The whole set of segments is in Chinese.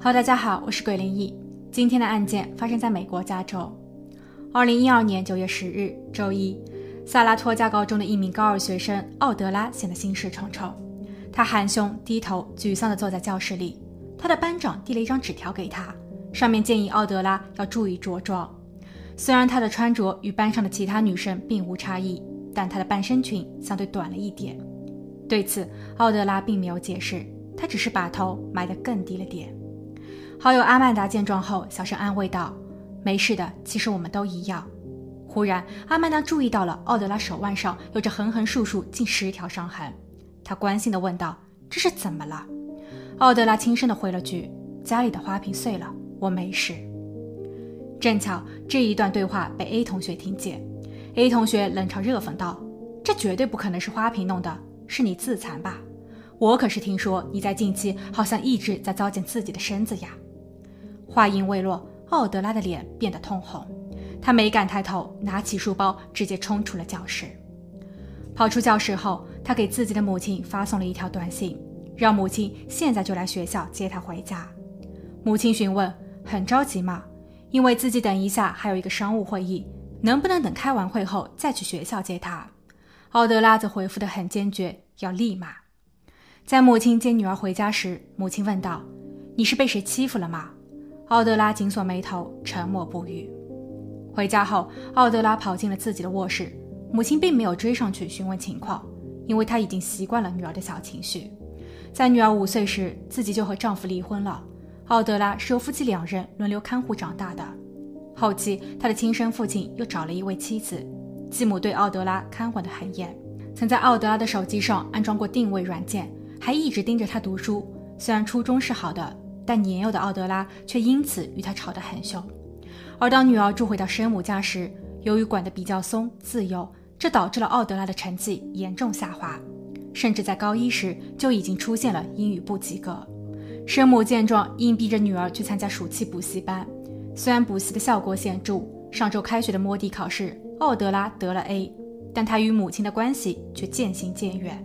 Hello，大家好，我是鬼灵异。今天的案件发生在美国加州。二零一二年九月十日，周一，萨拉托加高中的一名高二学生奥德拉显得心事重重。他含胸低头，沮丧地坐在教室里。他的班长递了一张纸条给他，上面建议奥德拉要注意着装。虽然她的穿着与班上的其他女生并无差异，但她的半身裙相对短了一点。对此，奥德拉并没有解释，她只是把头埋得更低了点。好友阿曼达见状后，小声安慰道：“没事的，其实我们都一样。”忽然，阿曼达注意到了奥德拉手腕上有着横横竖竖近十条伤痕，他关心地问道：“这是怎么了？”奥德拉轻声地回了句：“家里的花瓶碎了，我没事。”正巧这一段对话被 A 同学听见，A 同学冷嘲热讽道：“这绝对不可能是花瓶弄的，是你自残吧？我可是听说你在近期好像一直在糟践自己的身子呀。”话音未落，奥德拉的脸变得通红，他没敢抬头，拿起书包直接冲出了教室。跑出教室后，他给自己的母亲发送了一条短信，让母亲现在就来学校接他回家。母亲询问：“很着急吗？因为自己等一下还有一个商务会议，能不能等开完会后再去学校接他？”奥德拉则回复得很坚决，要立马。在母亲接女儿回家时，母亲问道：“你是被谁欺负了吗？”奥德拉紧锁眉头，沉默不语。回家后，奥德拉跑进了自己的卧室。母亲并没有追上去询问情况，因为她已经习惯了女儿的小情绪。在女儿五岁时，自己就和丈夫离婚了。奥德拉是由夫妻两人轮流看护长大的。后期，她的亲生父亲又找了一位妻子，继母对奥德拉看管得很严，曾在奥德拉的手机上安装过定位软件，还一直盯着她读书。虽然初衷是好的。但年幼的奥德拉却因此与他吵得很凶，而当女儿住回到生母家时，由于管得比较松自由，这导致了奥德拉的成绩严重下滑，甚至在高一时就已经出现了英语不及格。生母见状，硬逼着女儿去参加暑期补习班，虽然补习的效果显著，上周开学的摸底考试，奥德拉得了 A，但他与母亲的关系却渐行渐远，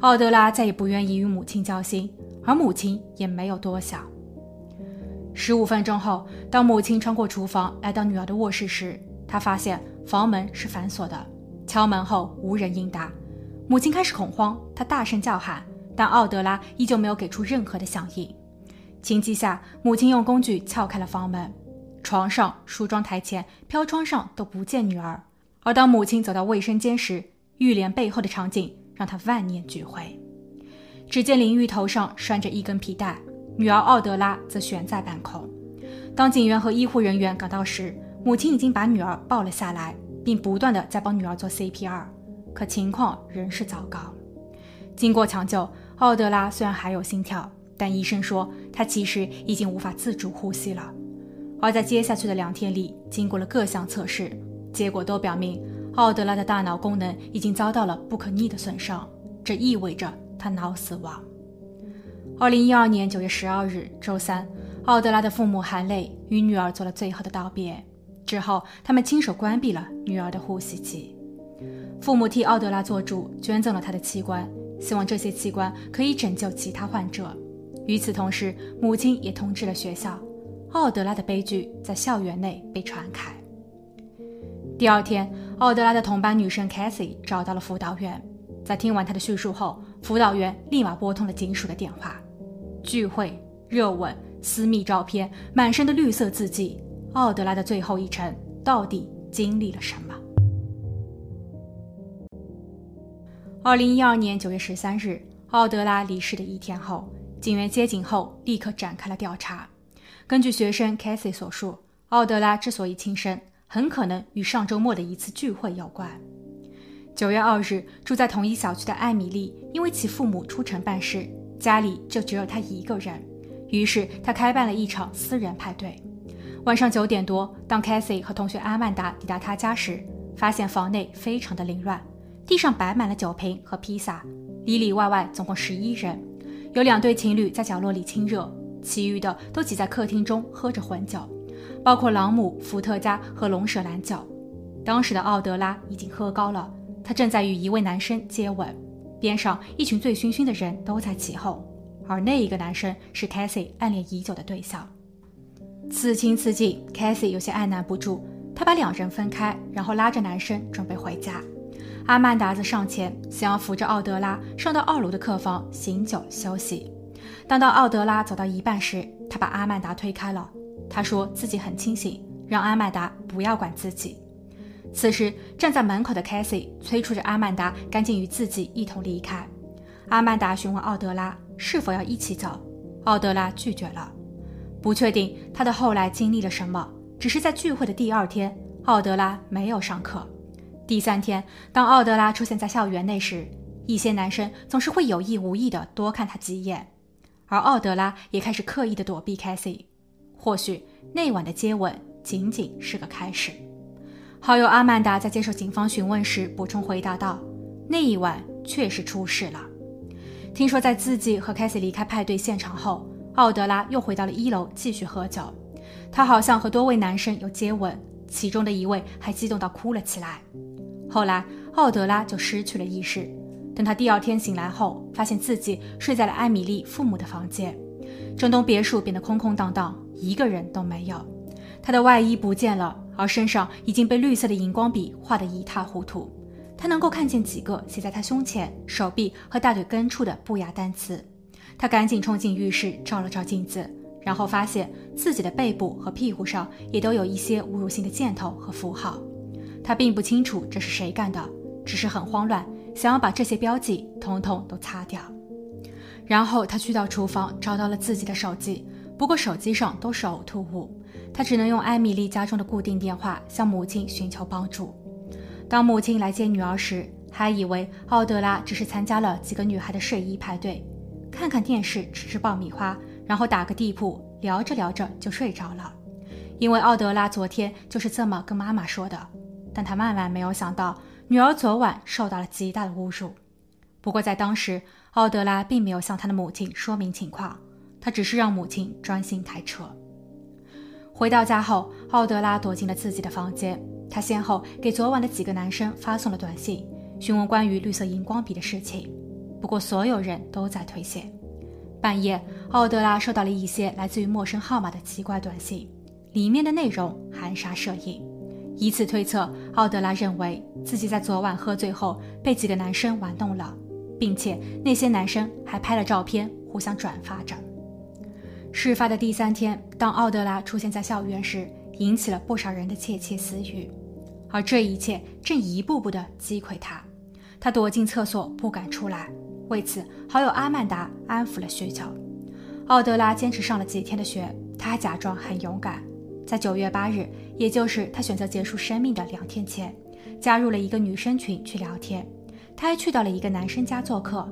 奥德拉再也不愿意与母亲交心，而母亲也没有多想。十五分钟后，当母亲穿过厨房来到女儿的卧室时，她发现房门是反锁的。敲门后无人应答，母亲开始恐慌，她大声叫喊，但奥德拉依旧没有给出任何的响应。情急下，母亲用工具撬开了房门。床上、梳妆台前、飘窗上都不见女儿。而当母亲走到卫生间时，浴帘背后的场景让她万念俱灰。只见淋浴头上拴着一根皮带。女儿奥德拉则悬在半空。当警员和医护人员赶到时，母亲已经把女儿抱了下来，并不断的在帮女儿做 CPR，可情况仍是糟糕。经过抢救，奥德拉虽然还有心跳，但医生说她其实已经无法自主呼吸了。而在接下去的两天里，经过了各项测试，结果都表明奥德拉的大脑功能已经遭到了不可逆的损伤，这意味着她脑死亡。二零一二年九月十二日，周三，奥德拉的父母含泪与女儿做了最后的道别。之后，他们亲手关闭了女儿的呼吸机。父母替奥德拉做主，捐赠了他的器官，希望这些器官可以拯救其他患者。与此同时，母亲也通知了学校，奥德拉的悲剧在校园内被传开。第二天，奥德拉的同班女生 Cassie 找到了辅导员，在听完她的叙述后，辅导员立马拨通了警署的电话。聚会、热吻、私密照片、满身的绿色字迹，奥德拉的最后一程到底经历了什么？二零一二年九月十三日，奥德拉离世的一天后，警员接警后立刻展开了调查。根据学生 Cassie 所述，奥德拉之所以轻生，很可能与上周末的一次聚会有关。九月二日，住在同一小区的艾米丽因为其父母出城办事。家里就只有他一个人，于是他开办了一场私人派对。晚上九点多，当 Cassie 和同学阿曼达抵达他家时，发现房内非常的凌乱，地上摆满了酒瓶和披萨，里里外外总共十一人，有两对情侣在角落里亲热，其余的都挤在客厅中喝着混酒，包括朗姆、伏特加和龙舌兰酒。当时的奥德拉已经喝高了，他正在与一位男生接吻。边上一群醉醺醺的人都在起哄，而那一个男生是 c a t h y 暗恋已久的对象。此情此景 c a t h y 有些按捺不住，她把两人分开，然后拉着男生准备回家。阿曼达则上前，想要扶着奥德拉上到二楼的客房醒酒休息。当到奥德拉走到一半时，他把阿曼达推开了。他说自己很清醒，让阿曼达不要管自己。此时站在门口的 Cassie 催促着阿曼达赶紧与自己一同离开。阿曼达询问奥德拉是否要一起走，奥德拉拒绝了，不确定他的后来经历了什么。只是在聚会的第二天，奥德拉没有上课。第三天，当奥德拉出现在校园内时，一些男生总是会有意无意地多看他几眼，而奥德拉也开始刻意地躲避 Cassie。或许那晚的接吻仅仅是个开始。好友阿曼达在接受警方询问时补充回答道：“那一晚确实出事了。听说在自己和凯西离开派对现场后，奥德拉又回到了一楼继续喝酒。他好像和多位男生有接吻，其中的一位还激动到哭了起来。后来奥德拉就失去了意识。等他第二天醒来后，发现自己睡在了艾米丽父母的房间，整栋别墅变得空空荡荡，一个人都没有。他的外衣不见了。”而身上已经被绿色的荧光笔画得一塌糊涂，他能够看见几个写在他胸前、手臂和大腿根处的不雅单词。他赶紧冲进浴室照了照镜子，然后发现自己的背部和屁股上也都有一些侮辱性的箭头和符号。他并不清楚这是谁干的，只是很慌乱，想要把这些标记统统都擦掉。然后他去到厨房，找到了自己的手机，不过手机上都是呕吐物。他只能用艾米丽家中的固定电话向母亲寻求帮助。当母亲来接女儿时，还以为奥德拉只是参加了几个女孩的睡衣派对，看看电视，吃吃爆米花，然后打个地铺，聊着聊着就睡着了。因为奥德拉昨天就是这么跟妈妈说的。但他万万没有想到，女儿昨晚受到了极大的侮辱。不过在当时，奥德拉并没有向他的母亲说明情况，他只是让母亲专心开车。回到家后，奥德拉躲进了自己的房间。他先后给昨晚的几个男生发送了短信，询问关于绿色荧光笔的事情。不过，所有人都在推卸。半夜，奥德拉收到了一些来自于陌生号码的奇怪短信，里面的内容含沙射影。以此推测，奥德拉认为自己在昨晚喝醉后被几个男生玩弄了，并且那些男生还拍了照片，互相转发着。事发的第三天，当奥德拉出现在校园时，引起了不少人的窃窃私语，而这一切正一步步地击溃他。他躲进厕所不敢出来，为此，好友阿曼达安抚了许久。奥德拉坚持上了几天的学，他还假装很勇敢，在九月八日，也就是他选择结束生命的两天前，加入了一个女生群去聊天。他还去到了一个男生家做客。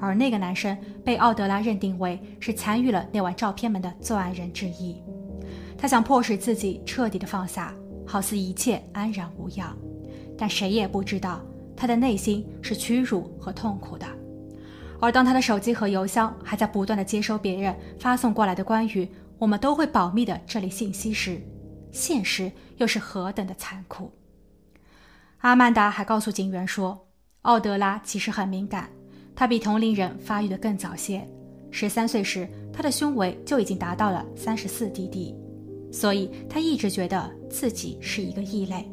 而那个男生被奥德拉认定为是参与了那晚照片门的作案人之一，他想迫使自己彻底的放下，好似一切安然无恙，但谁也不知道他的内心是屈辱和痛苦的。而当他的手机和邮箱还在不断的接收别人发送过来的关于我们都会保密的这类信息时，现实又是何等的残酷。阿曼达还告诉警员说，奥德拉其实很敏感。他比同龄人发育的更早些，十三岁时他的胸围就已经达到了三十四 dd，所以他一直觉得自己是一个异类。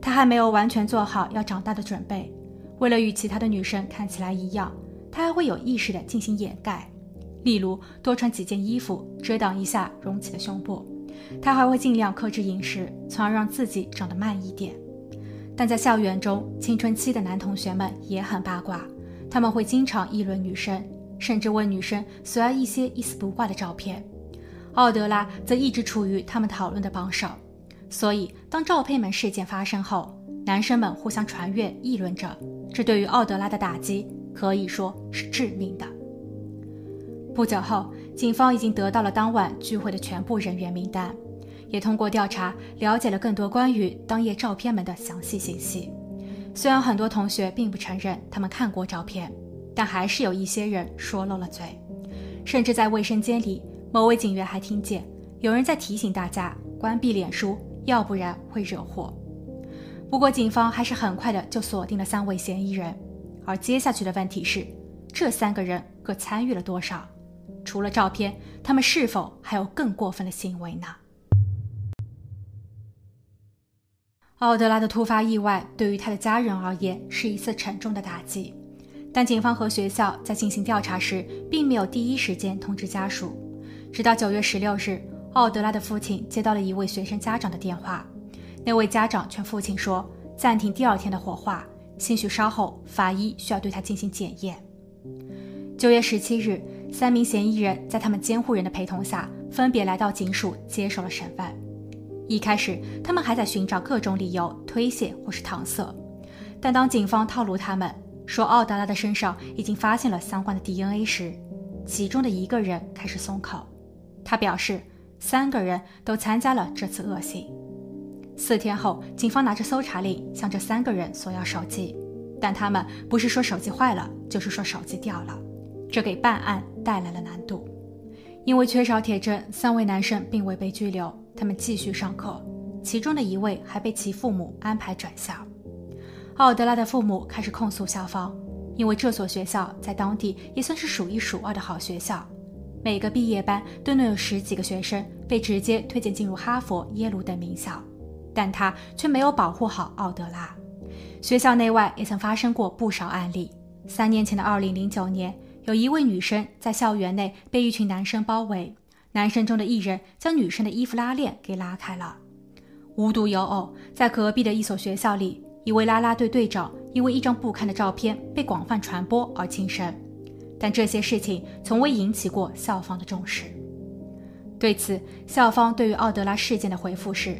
他还没有完全做好要长大的准备，为了与其他的女生看起来一样，他还会有意识的进行掩盖，例如多穿几件衣服遮挡一下隆起的胸部。他还会尽量克制饮食，从而让自己长得慢一点。但在校园中，青春期的男同学们也很八卦。他们会经常议论女生，甚至问女生索要一些一丝不挂的照片。奥德拉则一直处于他们讨论的榜首，所以当照片门事件发生后，男生们互相传阅议论着。这对于奥德拉的打击可以说是致命的。不久后，警方已经得到了当晚聚会的全部人员名单，也通过调查了解了更多关于当夜照片门的详细信息。虽然很多同学并不承认他们看过照片，但还是有一些人说漏了嘴。甚至在卫生间里，某位警员还听见有人在提醒大家关闭脸书，要不然会惹祸。不过，警方还是很快的就锁定了三位嫌疑人。而接下去的问题是，这三个人各参与了多少？除了照片，他们是否还有更过分的行为呢？奥德拉的突发意外对于他的家人而言是一次沉重的打击，但警方和学校在进行调查时，并没有第一时间通知家属。直到九月十六日，奥德拉的父亲接到了一位学生家长的电话，那位家长劝父亲说：“暂停第二天的火化，兴许稍后法医需要对他进行检验。”九月十七日，三名嫌疑人在他们监护人的陪同下，分别来到警署接受了审问。一开始，他们还在寻找各种理由推卸或是搪塞，但当警方套路他们说奥德拉的身上已经发现了相关的 DNA 时，其中的一个人开始松口。他表示，三个人都参加了这次恶行。四天后，警方拿着搜查令向这三个人索要手机，但他们不是说手机坏了，就是说手机掉了，这给办案带来了难度。因为缺少铁证，三位男生并未被拘留。他们继续上课，其中的一位还被其父母安排转校。奥德拉的父母开始控诉校方，因为这所学校在当地也算是数一数二的好学校，每个毕业班都能有十几个学生被直接推荐进入哈佛、耶鲁等名校，但他却没有保护好奥德拉。学校内外也曾发生过不少案例。三年前的二零零九年，有一位女生在校园内被一群男生包围。男生中的一人将女生的衣服拉链给拉开了。无独有偶，在隔壁的一所学校里，一位啦啦队队长因为一张不堪的照片被广泛传播而轻生，但这些事情从未引起过校方的重视。对此，校方对于奥德拉事件的回复是：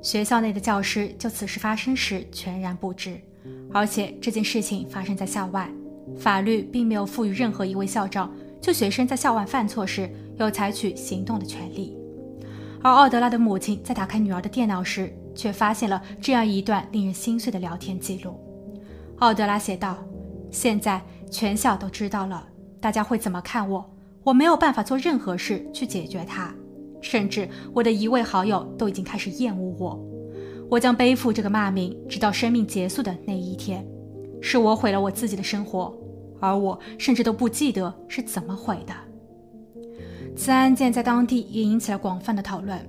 学校内的教师就此事发生时全然不知，而且这件事情发生在校外，法律并没有赋予任何一位校长就学生在校外犯错时。有采取行动的权利，而奥德拉的母亲在打开女儿的电脑时，却发现了这样一段令人心碎的聊天记录。奥德拉写道：“现在全校都知道了，大家会怎么看我？我没有办法做任何事去解决它，甚至我的一位好友都已经开始厌恶我。我将背负这个骂名，直到生命结束的那一天。是我毁了我自己的生活，而我甚至都不记得是怎么毁的。”此案件在当地也引起了广泛的讨论，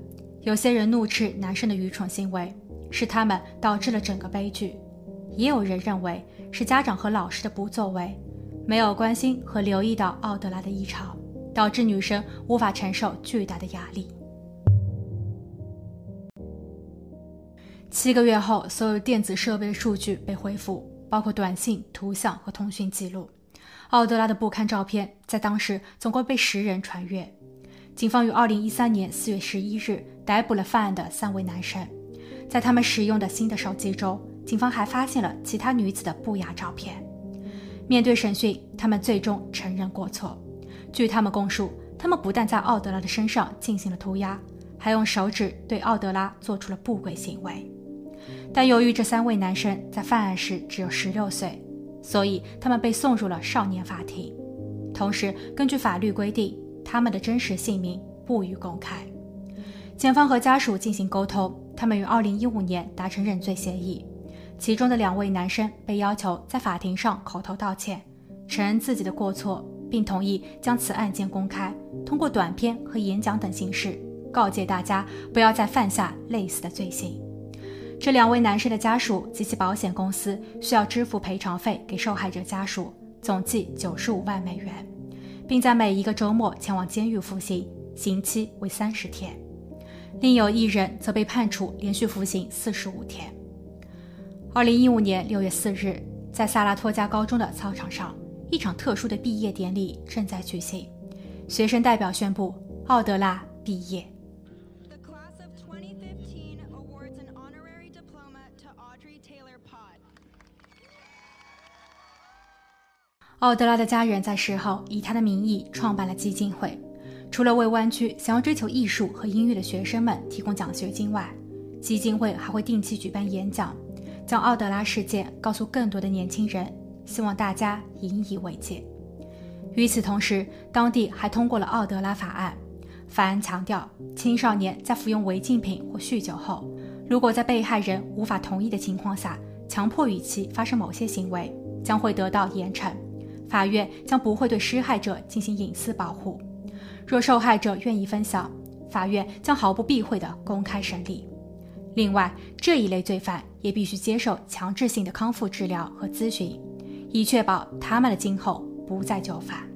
有些人怒斥男生的愚蠢行为是他们导致了整个悲剧，也有人认为是家长和老师的不作为，没有关心和留意到奥德拉的异常，导致女生无法承受巨大的压力。七个月后，所有电子设备的数据被恢复，包括短信、图像和通讯记录。奥德拉的不堪照片在当时总共被十人传阅。警方于二零一三年四月十一日逮捕了犯案的三位男生，在他们使用的新的手机中，警方还发现了其他女子的不雅照片。面对审讯，他们最终承认过错。据他们供述，他们不但在奥德拉的身上进行了涂鸦，还用手指对奥德拉做出了不轨行为。但由于这三位男生在犯案时只有十六岁，所以他们被送入了少年法庭，同时根据法律规定，他们的真实姓名不予公开。检方和家属进行沟通，他们于2015年达成认罪协议，其中的两位男生被要求在法庭上口头道歉，承认自己的过错，并同意将此案件公开，通过短片和演讲等形式告诫大家不要再犯下类似的罪行。这两位男士的家属及其保险公司需要支付赔偿费给受害者家属，总计九十五万美元，并在每一个周末前往监狱服刑，刑期为三十天。另有一人则被判处连续服刑四十五天。二零一五年六月四日，在萨拉托加高中的操场上，一场特殊的毕业典礼正在举行，学生代表宣布奥德拉毕业。奥德拉的家人在事后以他的名义创办了基金会，除了为湾区想要追求艺术和音乐的学生们提供奖学金外，基金会还会定期举办演讲，将奥德拉事件告诉更多的年轻人，希望大家引以为戒。与此同时，当地还通过了奥德拉法案，法案强调，青少年在服用违禁品或酗酒后，如果在被害人无法同意的情况下强迫与其发生某些行为，将会得到严惩。法院将不会对施害者进行隐私保护，若受害者愿意分享，法院将毫不避讳地公开审理。另外，这一类罪犯也必须接受强制性的康复治疗和咨询，以确保他们的今后不再就范。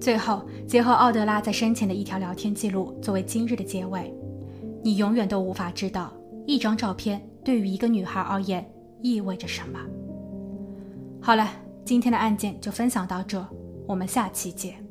最后，结合奥德拉在生前的一条聊天记录作为今日的结尾，你永远都无法知道一张照片对于一个女孩而言意味着什么。好了，今天的案件就分享到这，我们下期见。